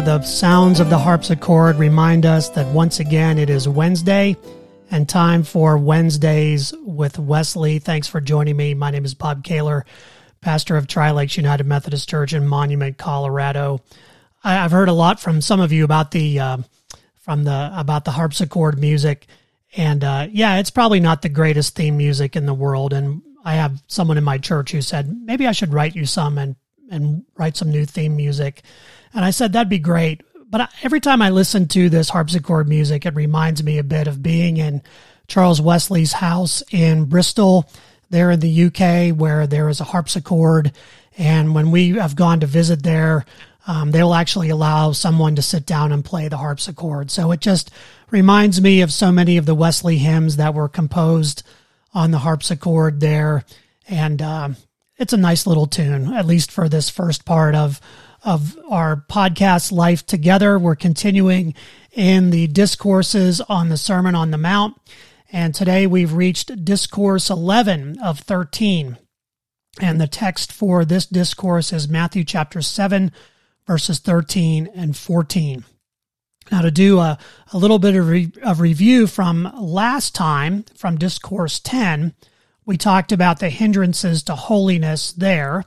The sounds of the harpsichord remind us that once again it is Wednesday and time for Wednesdays with Wesley. Thanks for joining me. My name is Bob Kaylor, pastor of Tri Lakes United Methodist Church in Monument, Colorado. I, have heard a lot from some of you about the uh, from the about the harpsichord music, and uh, yeah, it's probably not the greatest theme music in the world. And I have someone in my church who said maybe I should write you some and and write some new theme music. And I said, that'd be great. But every time I listen to this harpsichord music, it reminds me a bit of being in Charles Wesley's house in Bristol, there in the UK, where there is a harpsichord. And when we have gone to visit there, um, they'll actually allow someone to sit down and play the harpsichord. So it just reminds me of so many of the Wesley hymns that were composed on the harpsichord there. And uh, it's a nice little tune, at least for this first part of of our podcast life together. We're continuing in the discourses on the Sermon on the Mount. And today we've reached discourse 11 of 13. And the text for this discourse is Matthew chapter 7, verses 13 and 14. Now, to do a, a little bit of, re, of review from last time, from discourse 10, we talked about the hindrances to holiness there,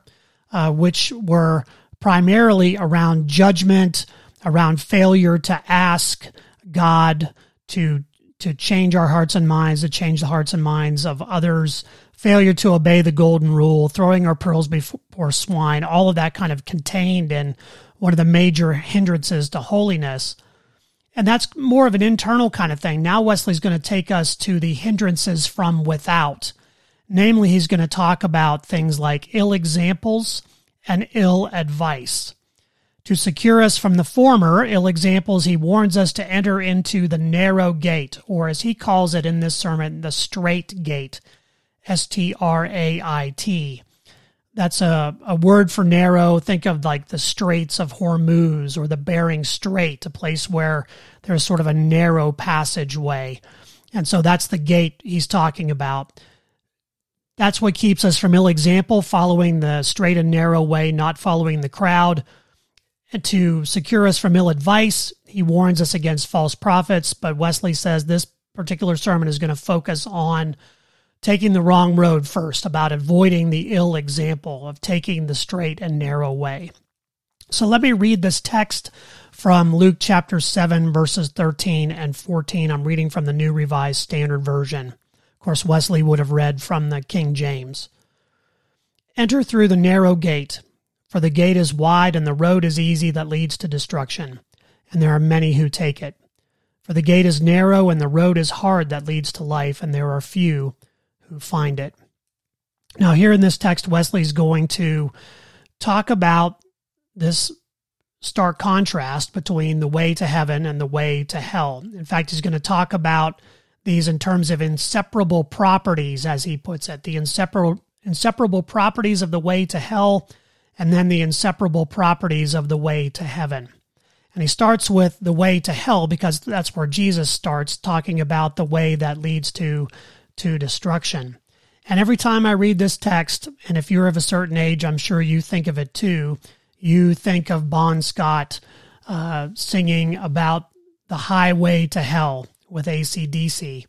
uh, which were primarily around judgment, around failure to ask God to to change our hearts and minds, to change the hearts and minds of others, failure to obey the golden rule, throwing our pearls before swine, all of that kind of contained in one of the major hindrances to holiness. And that's more of an internal kind of thing. Now Wesley's going to take us to the hindrances from without. Namely, he's going to talk about things like ill examples, and ill advice. To secure us from the former ill examples, he warns us to enter into the narrow gate, or as he calls it in this sermon, the strait gate. S T R A I T. That's a, a word for narrow. Think of like the Straits of Hormuz or the Bering Strait, a place where there's sort of a narrow passageway. And so that's the gate he's talking about. That's what keeps us from ill example, following the straight and narrow way, not following the crowd. And to secure us from ill advice, he warns us against false prophets. But Wesley says this particular sermon is going to focus on taking the wrong road first, about avoiding the ill example of taking the straight and narrow way. So let me read this text from Luke chapter 7, verses 13 and 14. I'm reading from the New Revised Standard Version course, Wesley would have read from the King James. Enter through the narrow gate, for the gate is wide and the road is easy that leads to destruction, and there are many who take it. For the gate is narrow and the road is hard that leads to life, and there are few who find it. Now, here in this text, Wesley's going to talk about this stark contrast between the way to heaven and the way to hell. In fact, he's going to talk about these in terms of inseparable properties, as he puts it, the inseparable, inseparable properties of the way to hell, and then the inseparable properties of the way to heaven. And he starts with the way to hell because that's where Jesus starts talking about the way that leads to, to destruction. And every time I read this text, and if you're of a certain age, I'm sure you think of it too, you think of Bon Scott uh, singing about the highway to hell with ACDC.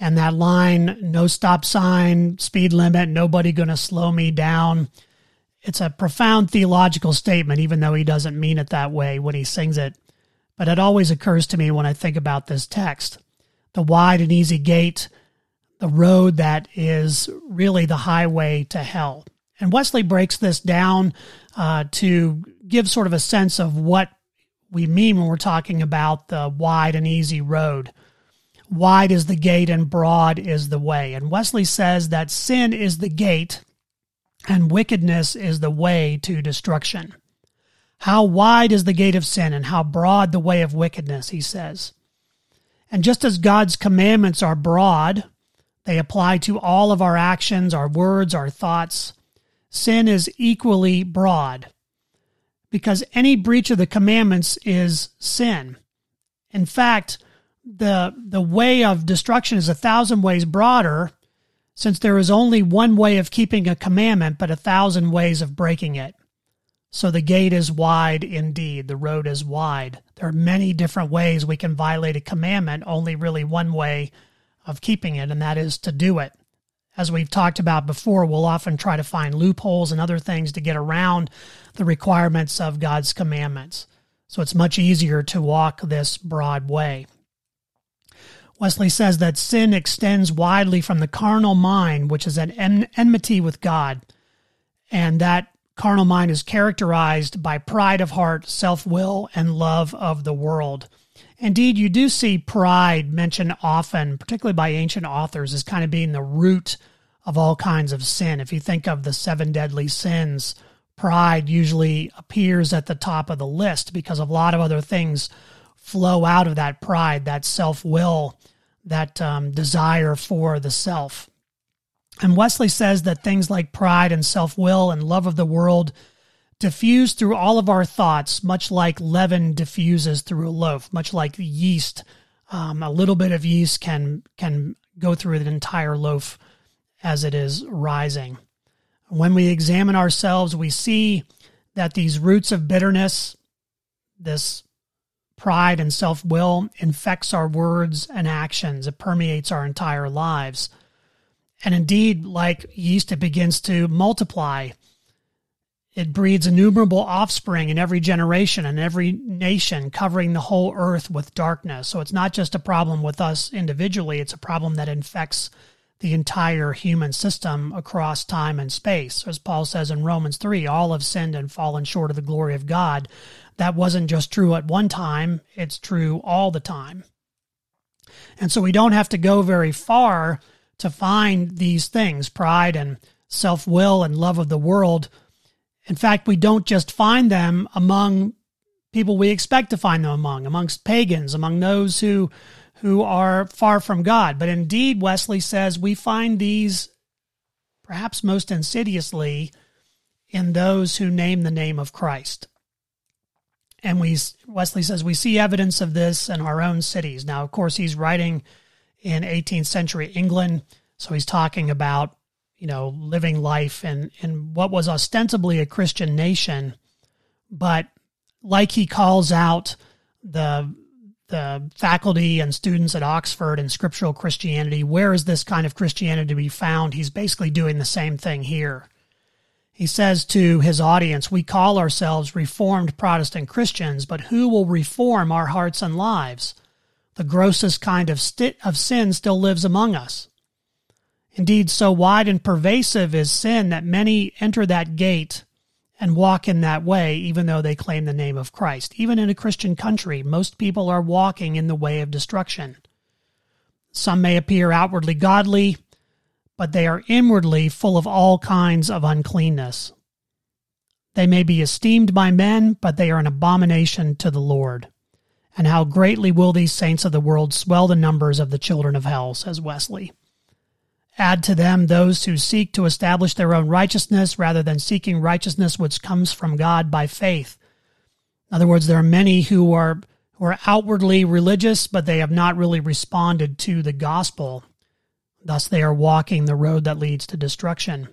And that line, no stop sign, speed limit, nobody going to slow me down. It's a profound theological statement, even though he doesn't mean it that way when he sings it. But it always occurs to me when I think about this text. The wide and easy gate, the road that is really the highway to hell. And Wesley breaks this down uh, to give sort of a sense of what we mean when we're talking about the wide and easy road. Wide is the gate and broad is the way. And Wesley says that sin is the gate and wickedness is the way to destruction. How wide is the gate of sin and how broad the way of wickedness, he says. And just as God's commandments are broad, they apply to all of our actions, our words, our thoughts. Sin is equally broad because any breach of the commandments is sin. In fact, the the way of destruction is a thousand ways broader, since there is only one way of keeping a commandment, but a thousand ways of breaking it. So the gate is wide indeed. The road is wide. There are many different ways we can violate a commandment, only really one way of keeping it, and that is to do it. As we've talked about before, we'll often try to find loopholes and other things to get around the requirements of God's commandments. So it's much easier to walk this broad way. Wesley says that sin extends widely from the carnal mind, which is at enmity with God, and that carnal mind is characterized by pride of heart, self will, and love of the world. Indeed, you do see pride mentioned often, particularly by ancient authors, as kind of being the root of all kinds of sin. If you think of the seven deadly sins, pride usually appears at the top of the list because a lot of other things flow out of that pride, that self will, that um, desire for the self. And Wesley says that things like pride and self will and love of the world diffuse through all of our thoughts, much like leaven diffuses through a loaf, much like yeast. Um, a little bit of yeast can can go through an entire loaf as it is rising. When we examine ourselves, we see that these roots of bitterness, this pride and self will, infects our words and actions. It permeates our entire lives. And indeed, like yeast, it begins to multiply. It breeds innumerable offspring in every generation and every nation, covering the whole earth with darkness. So it's not just a problem with us individually, it's a problem that infects the entire human system across time and space. As Paul says in Romans 3, all have sinned and fallen short of the glory of God. That wasn't just true at one time, it's true all the time. And so we don't have to go very far to find these things pride and self will and love of the world. In fact, we don't just find them among people we expect to find them among, amongst pagans, among those who who are far from God. But indeed, Wesley says we find these perhaps most insidiously in those who name the name of Christ. And we Wesley says we see evidence of this in our own cities. Now, of course, he's writing in 18th century England. So he's talking about, you know, living life in, in what was ostensibly a Christian nation, but like he calls out the the faculty and students at Oxford and scriptural Christianity, where is this kind of Christianity to be found? He's basically doing the same thing here. He says to his audience, We call ourselves Reformed Protestant Christians, but who will reform our hearts and lives? the grossest kind of, st- of sin still lives among us. Indeed, so wide and pervasive is sin that many enter that gate and walk in that way, even though they claim the name of Christ. Even in a Christian country, most people are walking in the way of destruction. Some may appear outwardly godly, but they are inwardly full of all kinds of uncleanness. They may be esteemed by men, but they are an abomination to the Lord. And how greatly will these saints of the world swell the numbers of the children of hell, says Wesley. Add to them those who seek to establish their own righteousness rather than seeking righteousness which comes from God by faith. In other words, there are many who are who are outwardly religious, but they have not really responded to the gospel. Thus, they are walking the road that leads to destruction.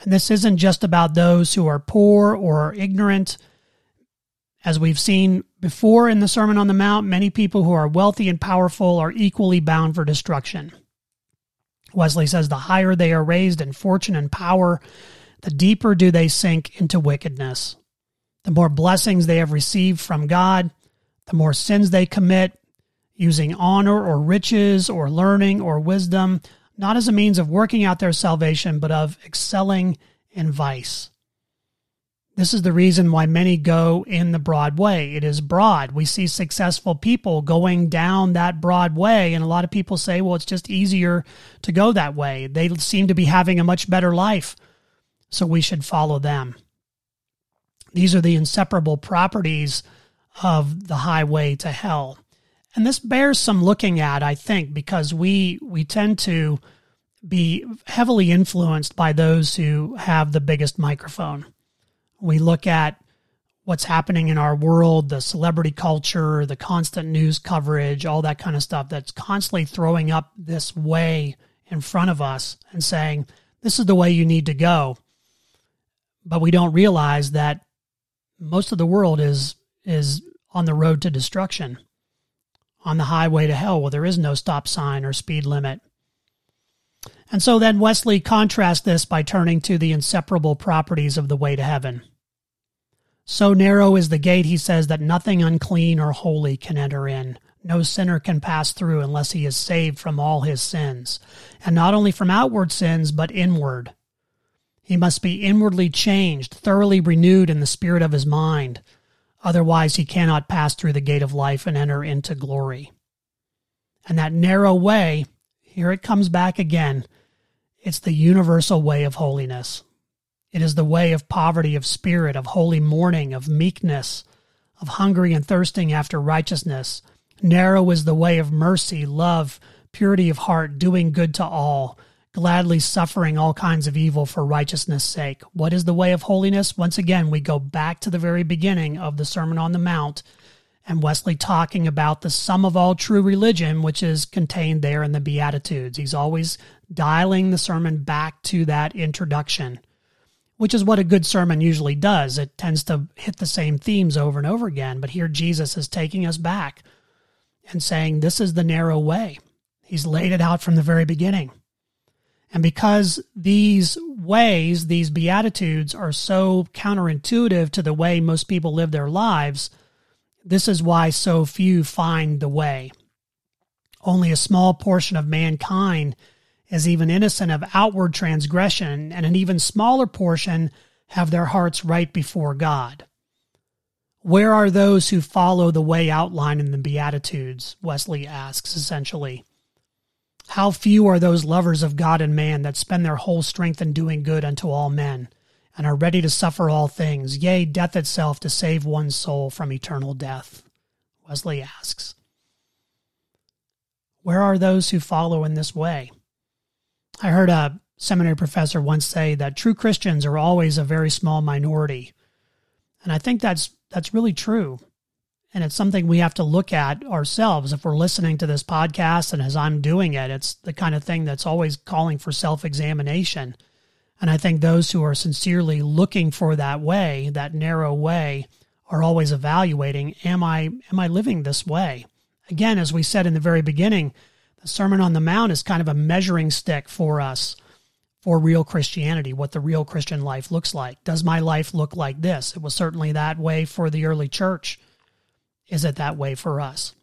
And this isn't just about those who are poor or ignorant as we've seen before in the Sermon on the Mount, many people who are wealthy and powerful are equally bound for destruction. Wesley says the higher they are raised in fortune and power, the deeper do they sink into wickedness. The more blessings they have received from God, the more sins they commit, using honor or riches or learning or wisdom, not as a means of working out their salvation, but of excelling in vice. This is the reason why many go in the broad way. It is broad. We see successful people going down that broad way, and a lot of people say, well, it's just easier to go that way. They seem to be having a much better life, so we should follow them. These are the inseparable properties of the highway to hell. And this bears some looking at, I think, because we we tend to be heavily influenced by those who have the biggest microphone we look at what's happening in our world, the celebrity culture, the constant news coverage, all that kind of stuff that's constantly throwing up this way in front of us and saying, this is the way you need to go. but we don't realize that most of the world is is on the road to destruction, on the highway to hell, where there is no stop sign or speed limit. And so then Wesley contrasts this by turning to the inseparable properties of the way to heaven. So narrow is the gate, he says, that nothing unclean or holy can enter in. No sinner can pass through unless he is saved from all his sins, and not only from outward sins, but inward. He must be inwardly changed, thoroughly renewed in the spirit of his mind. Otherwise, he cannot pass through the gate of life and enter into glory. And that narrow way, here it comes back again. It's the universal way of holiness. It is the way of poverty of spirit, of holy mourning, of meekness, of hungering and thirsting after righteousness. Narrow is the way of mercy, love, purity of heart, doing good to all, gladly suffering all kinds of evil for righteousness' sake. What is the way of holiness? Once again, we go back to the very beginning of the Sermon on the Mount and Wesley talking about the sum of all true religion, which is contained there in the Beatitudes. He's always dialing the sermon back to that introduction which is what a good sermon usually does. It tends to hit the same themes over and over again. But here Jesus is taking us back and saying, This is the narrow way. He's laid it out from the very beginning. And because these ways, these Beatitudes, are so counterintuitive to the way most people live their lives, this is why so few find the way. Only a small portion of mankind is even innocent of outward transgression, and an even smaller portion have their hearts right before God. Where are those who follow the way outlined in the Beatitudes? Wesley asks essentially. How few are those lovers of God and man that spend their whole strength in doing good unto all men, and are ready to suffer all things, yea, death itself, to save one's soul from eternal death? Wesley asks. Where are those who follow in this way? I heard a seminary professor once say that true Christians are always a very small minority. And I think that's that's really true. And it's something we have to look at ourselves if we're listening to this podcast and as I'm doing it, it's the kind of thing that's always calling for self-examination. And I think those who are sincerely looking for that way, that narrow way, are always evaluating, am I am I living this way? Again, as we said in the very beginning, the Sermon on the Mount is kind of a measuring stick for us for real Christianity, what the real Christian life looks like. Does my life look like this? It was certainly that way for the early church. Is it that way for us?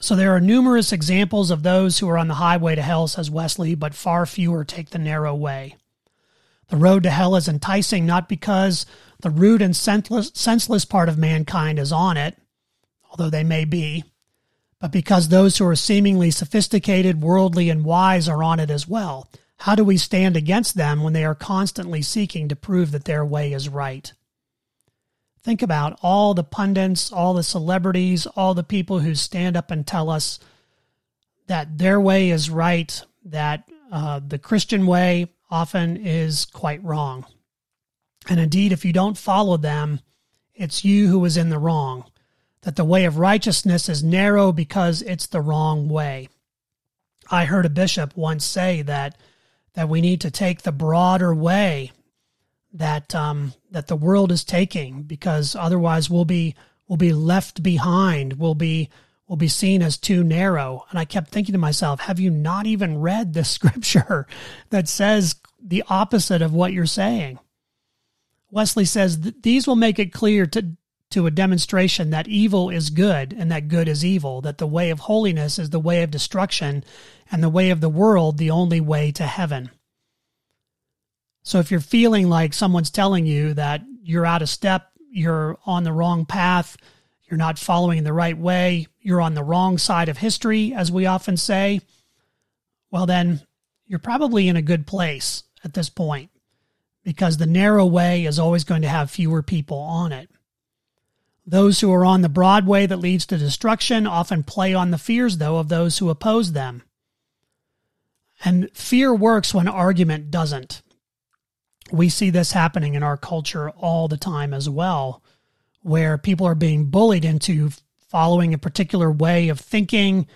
So there are numerous examples of those who are on the highway to hell, says Wesley, but far fewer take the narrow way. The road to hell is enticing not because the rude and senseless, senseless part of mankind is on it, although they may be, but because those who are seemingly sophisticated, worldly, and wise are on it as well. How do we stand against them when they are constantly seeking to prove that their way is right? Think about all the pundits, all the celebrities, all the people who stand up and tell us that their way is right, that uh, the Christian way often is quite wrong. And indeed, if you don't follow them, it's you who is in the wrong that the way of righteousness is narrow because it's the wrong way. I heard a bishop once say that that we need to take the broader way that um, that the world is taking because otherwise we'll be we'll be left behind. We'll be will be seen as too narrow. And I kept thinking to myself, have you not even read the scripture that says the opposite of what you're saying? Wesley says these will make it clear to to a demonstration that evil is good and that good is evil, that the way of holiness is the way of destruction, and the way of the world the only way to heaven. So if you're feeling like someone's telling you that you're out of step, you're on the wrong path, you're not following the right way, you're on the wrong side of history, as we often say, well, then you're probably in a good place at this point because the narrow way is always going to have fewer people on it. Those who are on the Broadway that leads to destruction often play on the fears, though, of those who oppose them. And fear works when argument doesn't. We see this happening in our culture all the time as well, where people are being bullied into following a particular way of thinking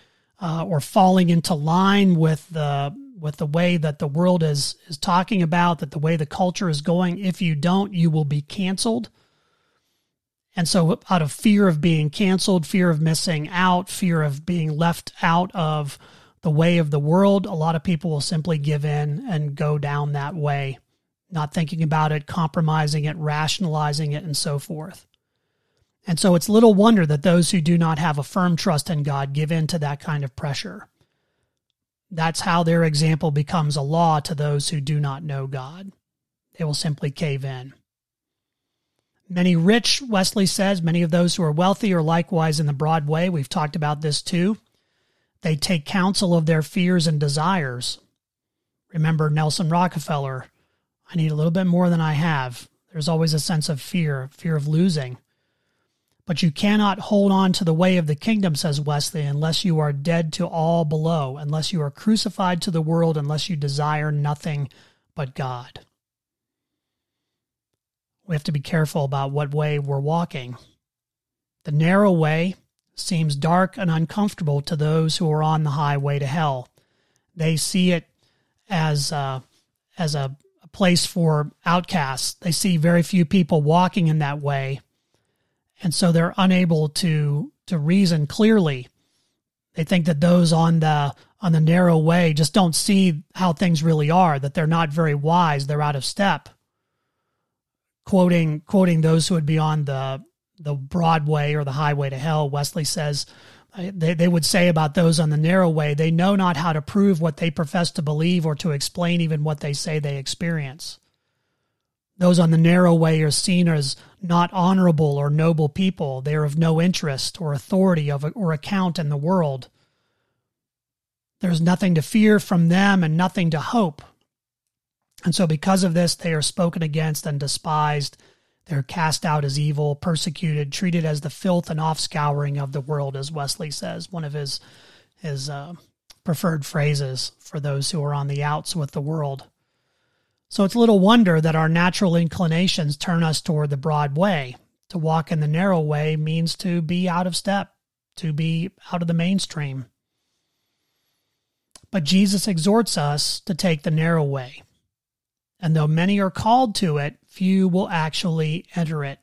uh, or falling into line with the with the way that the world is is talking about that the way the culture is going if you don't you will be canceled and so out of fear of being canceled fear of missing out fear of being left out of the way of the world a lot of people will simply give in and go down that way not thinking about it compromising it rationalizing it and so forth and so it's little wonder that those who do not have a firm trust in God give in to that kind of pressure. That's how their example becomes a law to those who do not know God. They will simply cave in. Many rich, Wesley says, many of those who are wealthy are likewise in the broad way. We've talked about this too. They take counsel of their fears and desires. Remember Nelson Rockefeller I need a little bit more than I have. There's always a sense of fear, fear of losing. But you cannot hold on to the way of the kingdom, says Wesley, unless you are dead to all below, unless you are crucified to the world, unless you desire nothing but God. We have to be careful about what way we're walking. The narrow way seems dark and uncomfortable to those who are on the highway to hell. They see it as uh, as a, a place for outcasts. They see very few people walking in that way and so they're unable to to reason clearly. They think that those on the on the narrow way just don't see how things really are, that they're not very wise, they're out of step. Quoting quoting those who would be on the the broad way or the highway to hell, Wesley says they, they would say about those on the narrow way, they know not how to prove what they profess to believe or to explain even what they say they experience. Those on the narrow way are seen as not honorable or noble people. They are of no interest or authority of, or account in the world. There's nothing to fear from them and nothing to hope. And so, because of this, they are spoken against and despised. They're cast out as evil, persecuted, treated as the filth and offscouring of the world, as Wesley says, one of his, his uh, preferred phrases for those who are on the outs with the world. So it's little wonder that our natural inclinations turn us toward the broad way. To walk in the narrow way means to be out of step, to be out of the mainstream. But Jesus exhorts us to take the narrow way. And though many are called to it, few will actually enter it.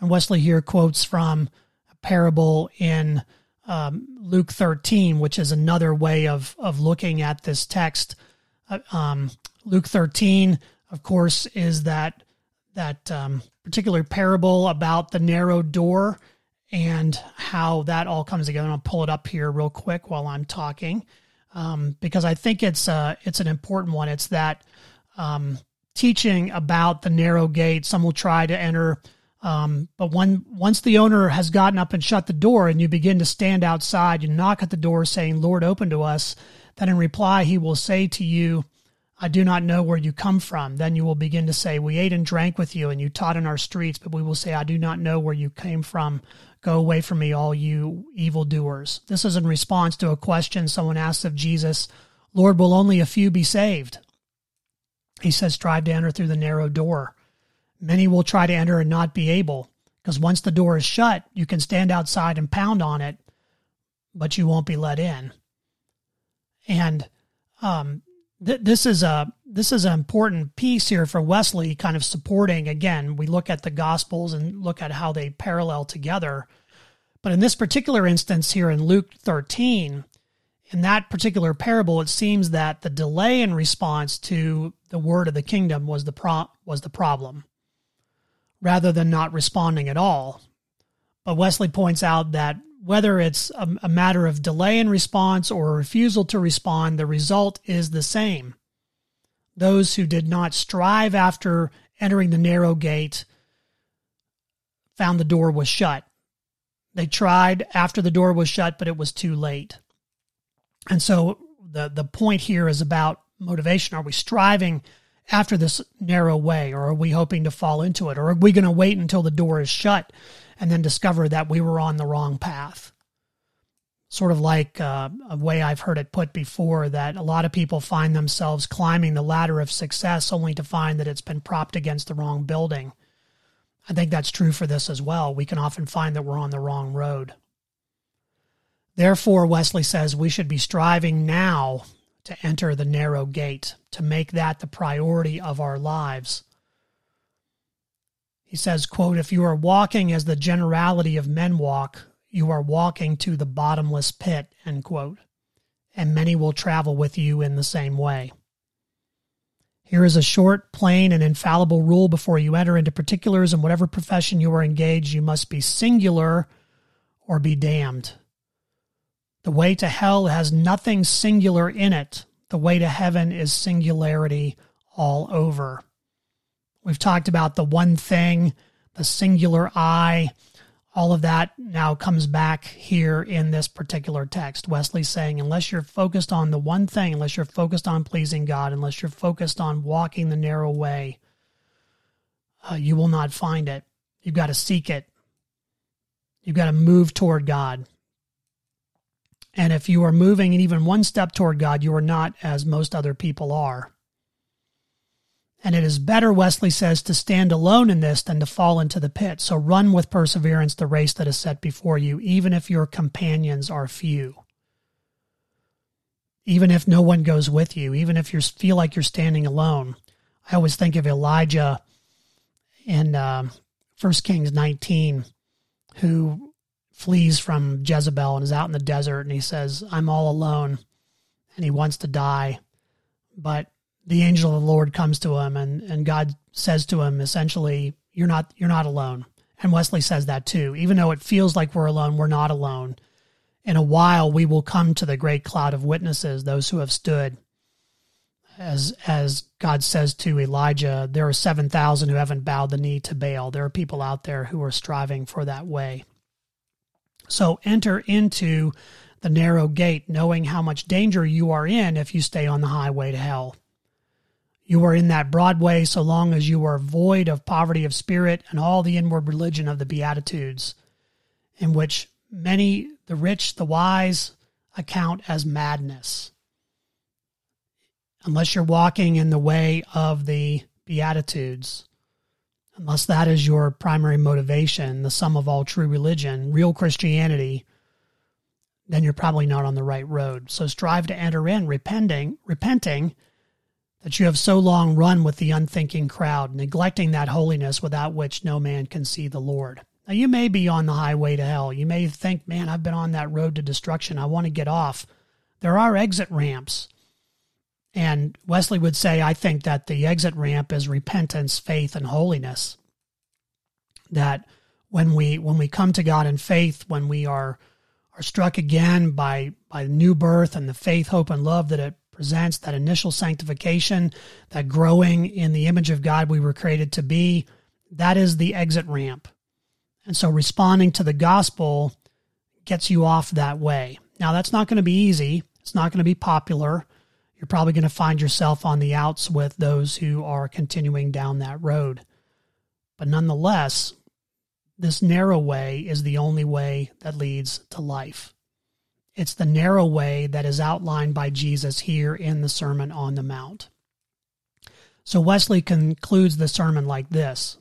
And Wesley here quotes from a parable in um, Luke 13, which is another way of, of looking at this text. Uh, um, Luke 13, of course, is that that um, particular parable about the narrow door and how that all comes together. I'll pull it up here real quick while I'm talking um, because I think it's uh, it's an important one. It's that um, teaching about the narrow gate. Some will try to enter, um, but when once the owner has gotten up and shut the door, and you begin to stand outside, you knock at the door, saying, "Lord, open to us." Then in reply, he will say to you, I do not know where you come from. Then you will begin to say, We ate and drank with you, and you taught in our streets. But we will say, I do not know where you came from. Go away from me, all you evildoers. This is in response to a question someone asked of Jesus Lord, will only a few be saved? He says, Strive to enter through the narrow door. Many will try to enter and not be able, because once the door is shut, you can stand outside and pound on it, but you won't be let in. And um, th- this is a this is an important piece here for Wesley, kind of supporting. Again, we look at the Gospels and look at how they parallel together. But in this particular instance here in Luke 13, in that particular parable, it seems that the delay in response to the word of the kingdom was the pro- was the problem, rather than not responding at all. But Wesley points out that whether it's a, a matter of delay in response or refusal to respond, the result is the same. Those who did not strive after entering the narrow gate found the door was shut. They tried after the door was shut, but it was too late. And so the, the point here is about motivation. Are we striving after this narrow way, or are we hoping to fall into it? Or are we going to wait until the door is shut and then discover that we were on the wrong path. Sort of like uh, a way I've heard it put before that a lot of people find themselves climbing the ladder of success only to find that it's been propped against the wrong building. I think that's true for this as well. We can often find that we're on the wrong road. Therefore, Wesley says we should be striving now to enter the narrow gate, to make that the priority of our lives. He says, quote, if you are walking as the generality of men walk, you are walking to the bottomless pit, end quote. And many will travel with you in the same way. Here is a short, plain, and infallible rule before you enter into particulars in whatever profession you are engaged. You must be singular or be damned. The way to hell has nothing singular in it. The way to heaven is singularity all over. We've talked about the one thing, the singular I, all of that now comes back here in this particular text. Wesley saying, unless you're focused on the one thing, unless you're focused on pleasing God, unless you're focused on walking the narrow way, uh, you will not find it. You've got to seek it. You've got to move toward God. And if you are moving even one step toward God, you are not as most other people are. And it is better, Wesley says, to stand alone in this than to fall into the pit. So run with perseverance the race that is set before you, even if your companions are few. Even if no one goes with you, even if you feel like you're standing alone. I always think of Elijah in uh, 1 Kings 19, who flees from Jezebel and is out in the desert, and he says, I'm all alone, and he wants to die. But the angel of the Lord comes to him and, and God says to him essentially, You're not you're not alone. And Wesley says that too. Even though it feels like we're alone, we're not alone. In a while we will come to the great cloud of witnesses, those who have stood. As as God says to Elijah, there are seven thousand who haven't bowed the knee to Baal. There are people out there who are striving for that way. So enter into the narrow gate, knowing how much danger you are in if you stay on the highway to hell. You are in that broad way so long as you are void of poverty of spirit and all the inward religion of the Beatitudes, in which many, the rich, the wise, account as madness. Unless you're walking in the way of the Beatitudes, unless that is your primary motivation, the sum of all true religion, real Christianity, then you're probably not on the right road. So strive to enter in, repenting, repenting that you have so long run with the unthinking crowd, neglecting that holiness without which no man can see the Lord. Now, you may be on the highway to hell. You may think, man, I've been on that road to destruction. I want to get off. There are exit ramps. And Wesley would say, I think that the exit ramp is repentance, faith, and holiness. That when we when we come to God in faith, when we are are struck again by by new birth and the faith, hope, and love that it presents, that initial sanctification, that growing in the image of God we were created to be, that is the exit ramp. And so responding to the gospel gets you off that way. Now, that's not going to be easy. It's not going to be popular. You're probably going to find yourself on the outs with those who are continuing down that road. But nonetheless, this narrow way is the only way that leads to life. It's the narrow way that is outlined by Jesus here in the Sermon on the Mount. So Wesley concludes the sermon like this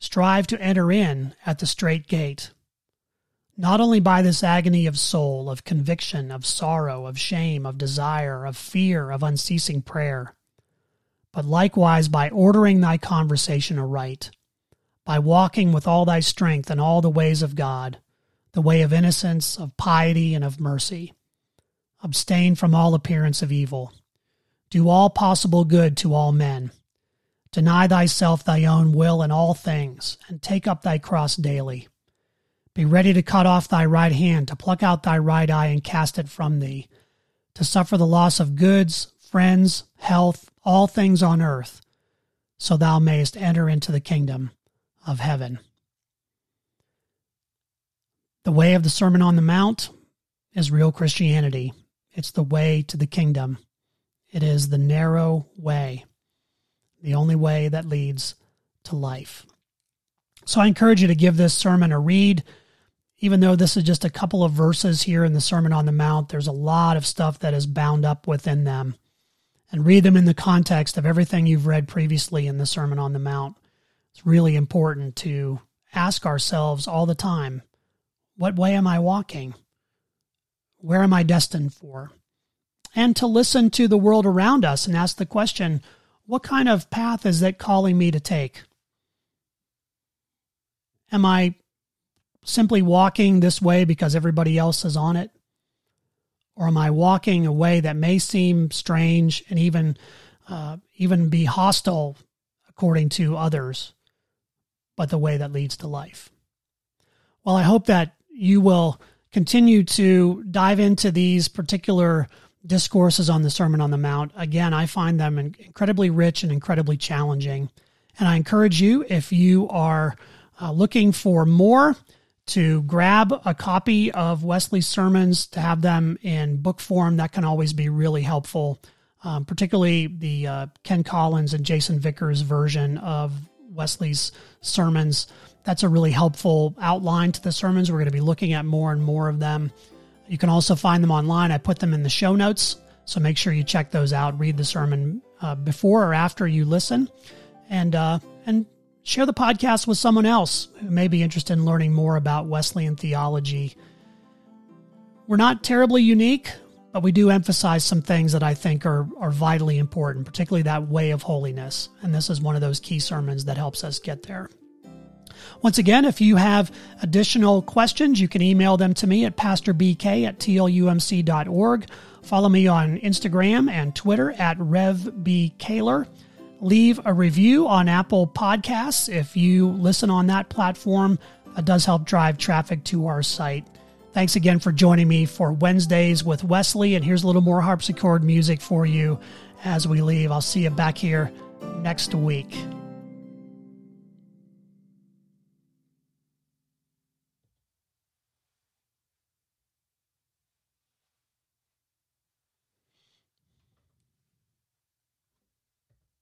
Strive to enter in at the strait gate, not only by this agony of soul, of conviction, of sorrow, of shame, of desire, of fear, of unceasing prayer, but likewise by ordering thy conversation aright, by walking with all thy strength in all the ways of God the way of innocence, of piety, and of mercy. Abstain from all appearance of evil. Do all possible good to all men. Deny thyself thy own will in all things, and take up thy cross daily. Be ready to cut off thy right hand, to pluck out thy right eye and cast it from thee, to suffer the loss of goods, friends, health, all things on earth, so thou mayest enter into the kingdom of heaven. The way of the Sermon on the Mount is real Christianity. It's the way to the kingdom. It is the narrow way, the only way that leads to life. So I encourage you to give this sermon a read. Even though this is just a couple of verses here in the Sermon on the Mount, there's a lot of stuff that is bound up within them. And read them in the context of everything you've read previously in the Sermon on the Mount. It's really important to ask ourselves all the time what way am I walking? Where am I destined for? and to listen to the world around us and ask the question what kind of path is it calling me to take? Am I simply walking this way because everybody else is on it? Or am I walking a way that may seem strange and even uh, even be hostile according to others, but the way that leads to life? Well, I hope that you will continue to dive into these particular discourses on the Sermon on the Mount. Again, I find them incredibly rich and incredibly challenging. And I encourage you, if you are uh, looking for more, to grab a copy of Wesley's sermons, to have them in book form. That can always be really helpful, um, particularly the uh, Ken Collins and Jason Vickers version of Wesley's sermons. That's a really helpful outline to the sermons. We're going to be looking at more and more of them. You can also find them online. I put them in the show notes, so make sure you check those out. Read the sermon uh, before or after you listen, and uh, and share the podcast with someone else who may be interested in learning more about Wesleyan theology. We're not terribly unique, but we do emphasize some things that I think are, are vitally important, particularly that way of holiness. And this is one of those key sermons that helps us get there. Once again, if you have additional questions, you can email them to me at pastorbk at tlumc.org. Follow me on Instagram and Twitter at RevBKaylor. Leave a review on Apple Podcasts if you listen on that platform. That does help drive traffic to our site. Thanks again for joining me for Wednesdays with Wesley. And here's a little more harpsichord music for you as we leave. I'll see you back here next week.